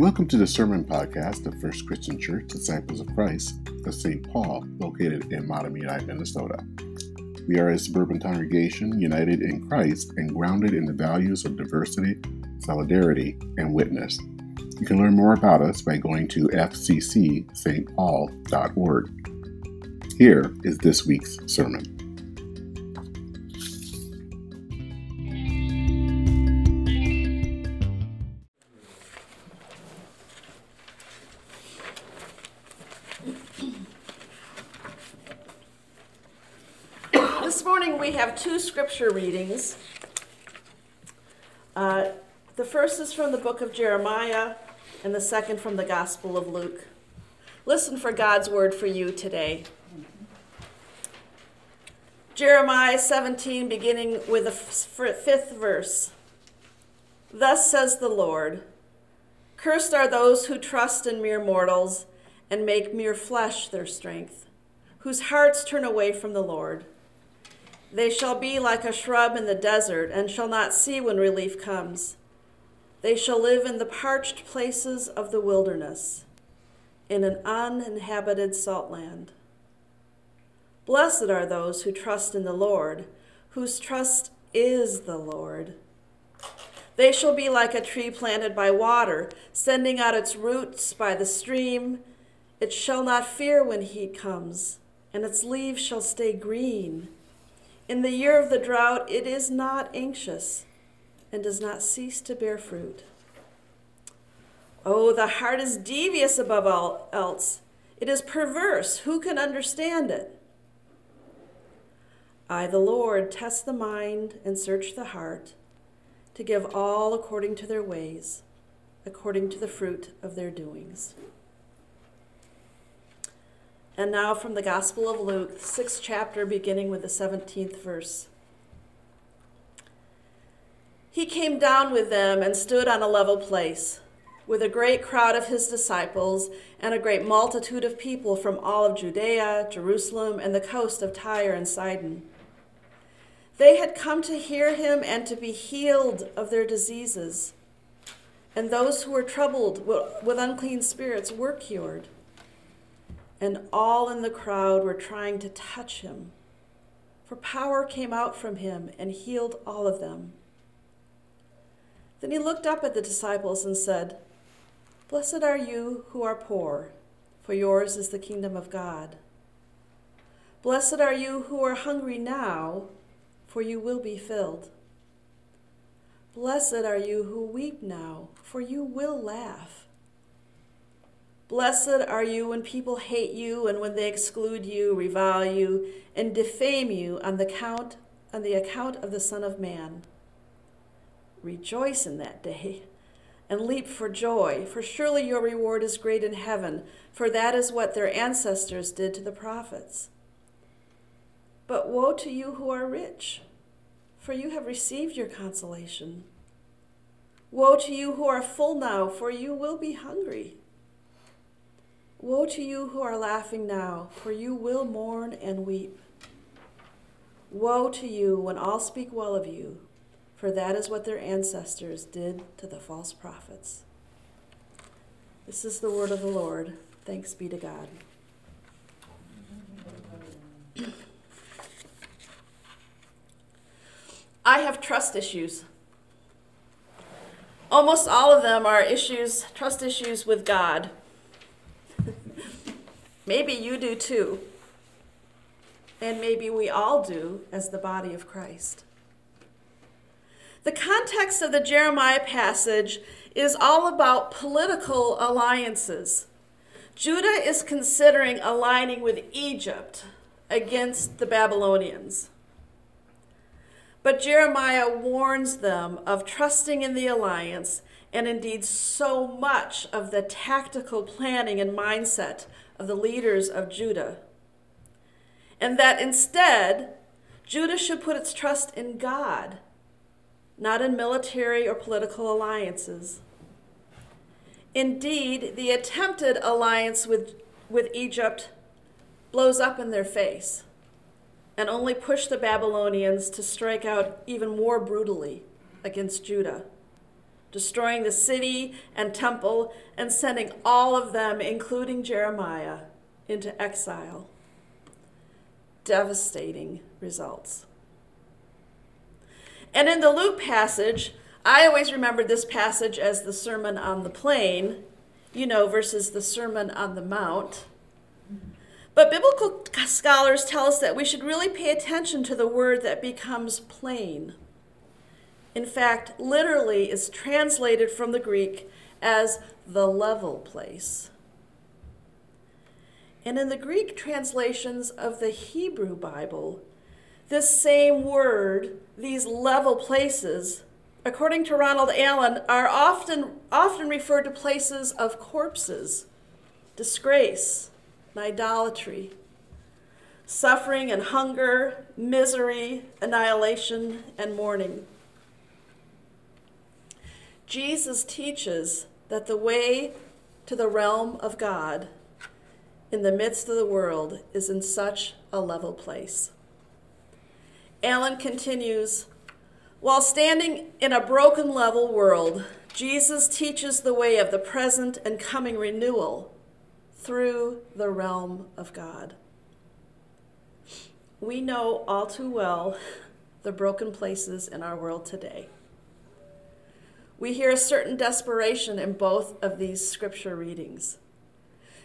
Welcome to the Sermon Podcast of First Christian Church Disciples of Christ of St. Paul, located in Mahtomedi, Minnesota. We are a suburban congregation united in Christ and grounded in the values of diversity, solidarity, and witness. You can learn more about us by going to fccstpaul.org. Here is this week's sermon. Two scripture readings. Uh, the first is from the book of Jeremiah, and the second from the Gospel of Luke. Listen for God's word for you today. Jeremiah 17, beginning with the fifth verse. Thus says the Lord Cursed are those who trust in mere mortals and make mere flesh their strength, whose hearts turn away from the Lord. They shall be like a shrub in the desert and shall not see when relief comes. They shall live in the parched places of the wilderness, in an uninhabited salt land. Blessed are those who trust in the Lord, whose trust is the Lord. They shall be like a tree planted by water, sending out its roots by the stream. It shall not fear when heat comes, and its leaves shall stay green. In the year of the drought, it is not anxious and does not cease to bear fruit. Oh, the heart is devious above all else. It is perverse. Who can understand it? I, the Lord, test the mind and search the heart to give all according to their ways, according to the fruit of their doings. And now from the Gospel of Luke, sixth chapter, beginning with the 17th verse. He came down with them and stood on a level place, with a great crowd of his disciples and a great multitude of people from all of Judea, Jerusalem, and the coast of Tyre and Sidon. They had come to hear him and to be healed of their diseases. And those who were troubled with unclean spirits were cured and all in the crowd were trying to touch him. For power came out from him and healed all of them. Then he looked up at the disciples and said, Blessed are you who are poor, for yours is the kingdom of God. Blessed are you who are hungry now, for you will be filled. Blessed are you who weep now, for you will laugh. Blessed are you when people hate you and when they exclude you, revile you, and defame you on the count on the account of the Son of Man. Rejoice in that day and leap for joy, for surely your reward is great in heaven, for that is what their ancestors did to the prophets. But woe to you who are rich, for you have received your consolation. Woe to you who are full now, for you will be hungry. Woe to you who are laughing now, for you will mourn and weep. Woe to you when all speak well of you, for that is what their ancestors did to the false prophets. This is the word of the Lord. Thanks be to God. I have trust issues. Almost all of them are issues, trust issues with God. Maybe you do too. And maybe we all do as the body of Christ. The context of the Jeremiah passage is all about political alliances. Judah is considering aligning with Egypt against the Babylonians. But Jeremiah warns them of trusting in the alliance and indeed so much of the tactical planning and mindset of the leaders of Judah. And that instead, Judah should put its trust in God, not in military or political alliances. Indeed, the attempted alliance with, with Egypt blows up in their face and only push the Babylonians to strike out even more brutally against Judah. Destroying the city and temple and sending all of them, including Jeremiah, into exile. Devastating results. And in the Luke passage, I always remembered this passage as the Sermon on the Plain, you know, versus the Sermon on the Mount. But biblical scholars tell us that we should really pay attention to the word that becomes plain. In fact, literally is translated from the Greek as the level place. And in the Greek translations of the Hebrew Bible, this same word, these level places, according to Ronald Allen, are often, often referred to places of corpses, disgrace, and idolatry, suffering and hunger, misery, annihilation, and mourning. Jesus teaches that the way to the realm of God in the midst of the world is in such a level place. Allen continues While standing in a broken level world, Jesus teaches the way of the present and coming renewal through the realm of God. We know all too well the broken places in our world today. We hear a certain desperation in both of these scripture readings.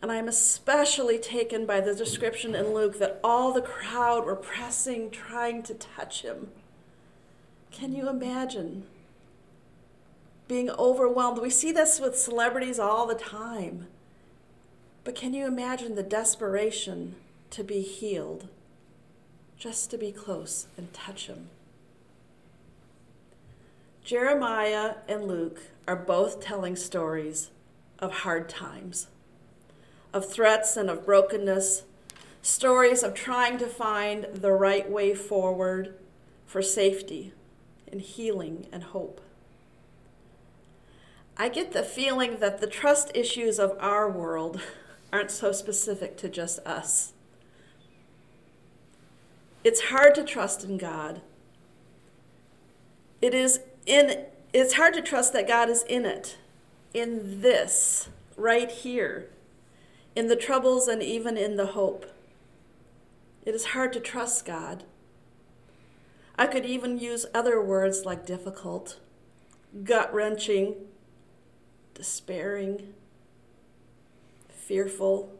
And I am especially taken by the description in Luke that all the crowd were pressing, trying to touch him. Can you imagine being overwhelmed? We see this with celebrities all the time. But can you imagine the desperation to be healed, just to be close and touch him? Jeremiah and Luke are both telling stories of hard times, of threats and of brokenness, stories of trying to find the right way forward for safety and healing and hope. I get the feeling that the trust issues of our world aren't so specific to just us. It's hard to trust in God. It is in it's hard to trust that God is in it, in this, right here, in the troubles and even in the hope. It is hard to trust God. I could even use other words like difficult, gut wrenching, despairing, fearful.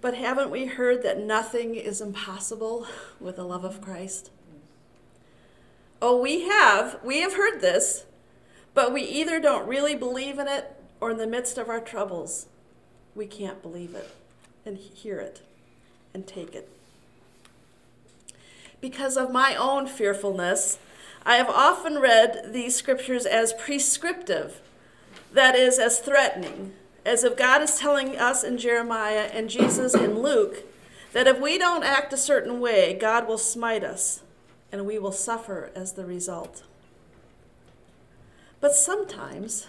But haven't we heard that nothing is impossible with the love of Christ? Oh, we have. We have heard this, but we either don't really believe in it or in the midst of our troubles, we can't believe it and hear it and take it. Because of my own fearfulness, I have often read these scriptures as prescriptive, that is, as threatening, as if God is telling us in Jeremiah and Jesus in Luke that if we don't act a certain way, God will smite us and we will suffer as the result. But sometimes,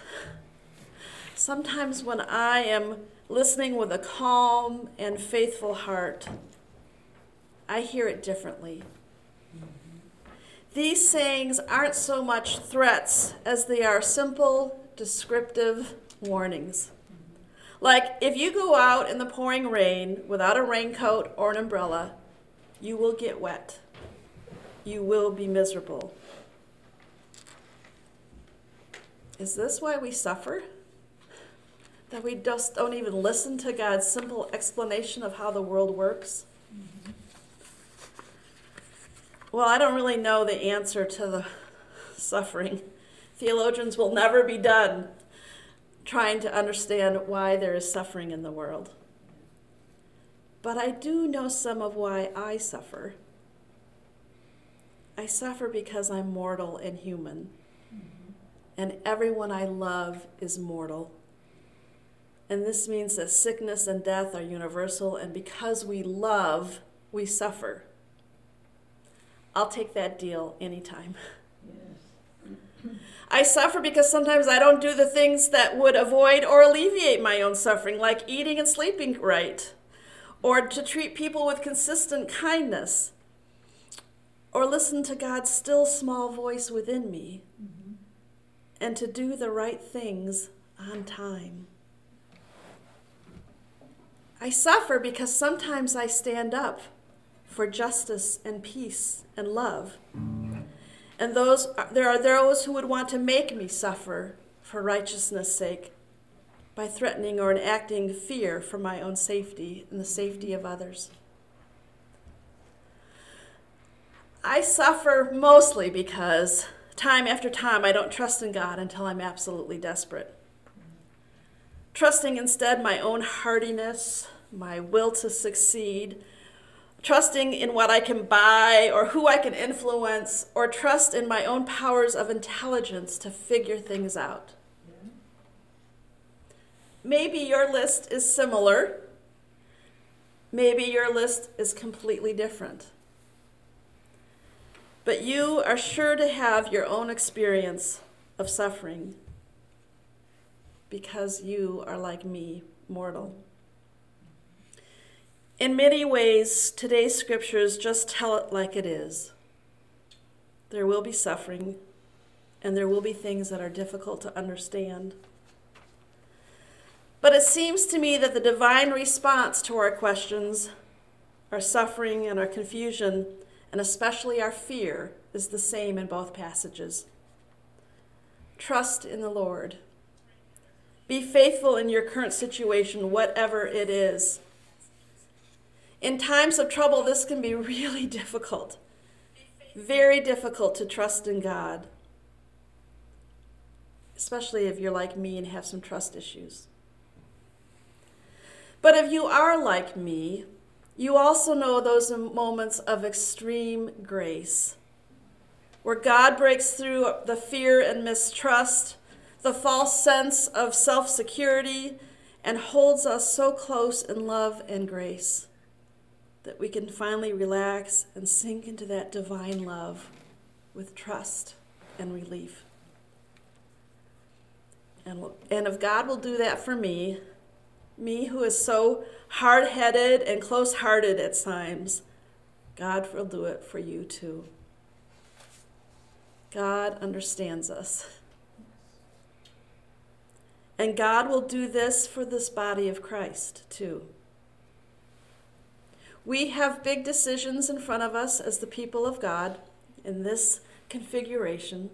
sometimes when I am listening with a calm and faithful heart, I hear it differently. These sayings aren't so much threats as they are simple, descriptive warnings. Like, if you go out in the pouring rain without a raincoat or an umbrella, you will get wet you will be miserable. Is this why we suffer? That we just don't even listen to God's simple explanation of how the world works? Mm-hmm. Well, I don't really know the answer to the suffering. Theologians will never be done trying to understand why there is suffering in the world. But I do know some of why I suffer. I suffer because I'm mortal and human. Mm-hmm. And everyone I love is mortal. And this means that sickness and death are universal, and because we love, we suffer. I'll take that deal anytime. Yes. I suffer because sometimes I don't do the things that would avoid or alleviate my own suffering, like eating and sleeping right, or to treat people with consistent kindness or listen to God's still small voice within me mm-hmm. and to do the right things on time. I suffer because sometimes I stand up for justice and peace and love. And those there are those who would want to make me suffer for righteousness' sake by threatening or enacting fear for my own safety and the safety of others. I suffer mostly because time after time I don't trust in God until I'm absolutely desperate. Trusting instead my own hardiness, my will to succeed, trusting in what I can buy or who I can influence, or trust in my own powers of intelligence to figure things out. Maybe your list is similar. Maybe your list is completely different. But you are sure to have your own experience of suffering because you are like me, mortal. In many ways, today's scriptures just tell it like it is. There will be suffering, and there will be things that are difficult to understand. But it seems to me that the divine response to our questions, our suffering, and our confusion, and especially our fear, is the same in both passages. Trust in the Lord. Be faithful in your current situation, whatever it is. In times of trouble, this can be really difficult. Very difficult to trust in God, especially if you're like me and have some trust issues. But if you are like me, you also know those moments of extreme grace where God breaks through the fear and mistrust, the false sense of self security, and holds us so close in love and grace that we can finally relax and sink into that divine love with trust and relief. And, and if God will do that for me, me who is so hard headed and close hearted at times, God will do it for you too. God understands us. And God will do this for this body of Christ too. We have big decisions in front of us as the people of God in this configuration.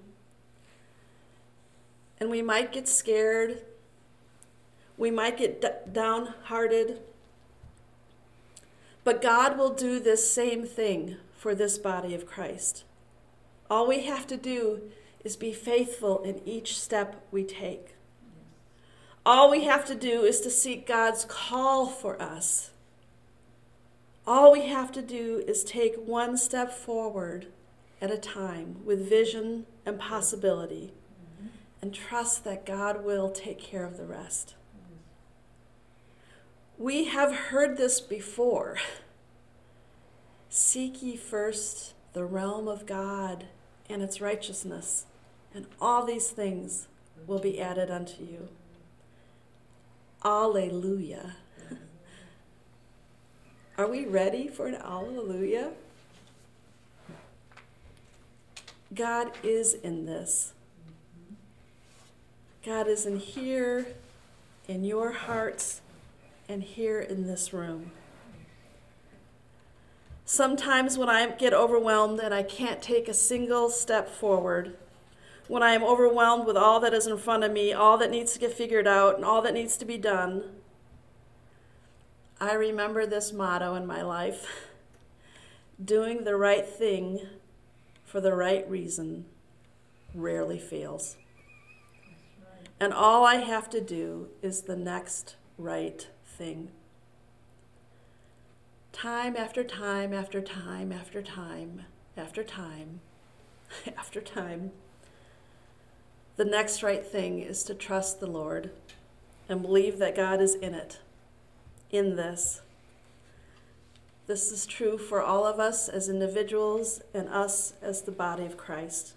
And we might get scared we might get d- downhearted. But God will do this same thing for this body of Christ. All we have to do is be faithful in each step we take. All we have to do is to seek God's call for us. All we have to do is take one step forward at a time with vision and possibility and trust that God will take care of the rest. We have heard this before. Seek ye first the realm of God and its righteousness, and all these things will be added unto you. Alleluia. Are we ready for an alleluia? God is in this. God is in here, in your hearts and here in this room. Sometimes when I get overwhelmed and I can't take a single step forward, when I am overwhelmed with all that is in front of me, all that needs to get figured out, and all that needs to be done, I remember this motto in my life doing the right thing for the right reason rarely fails. And all I have to do is the next right thing. Time after time after time after time after time after time. The next right thing is to trust the Lord and believe that God is in it, in this. This is true for all of us as individuals and us as the body of Christ.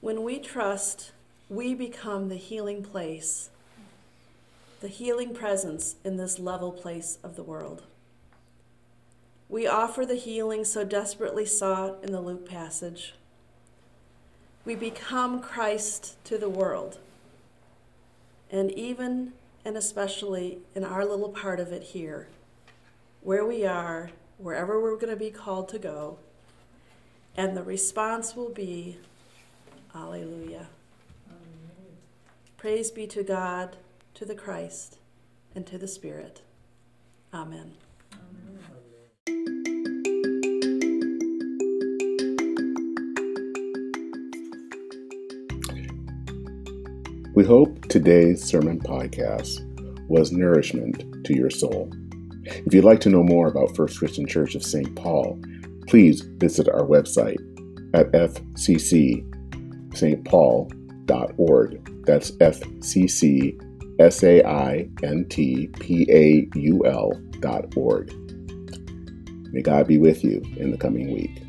When we trust, we become the healing place the healing presence in this level place of the world. we offer the healing so desperately sought in the Luke passage. We become Christ to the world. And even and especially in our little part of it here, where we are, wherever we're going to be called to go, and the response will be, Alleluia. Praise be to God, to the Christ, and to the Spirit. Amen. We hope today's sermon podcast was nourishment to your soul. If you'd like to know more about First Christian Church of St. Paul, please visit our website at fccstpaul.org. That's fccsaintpaul dot org. May God be with you in the coming week.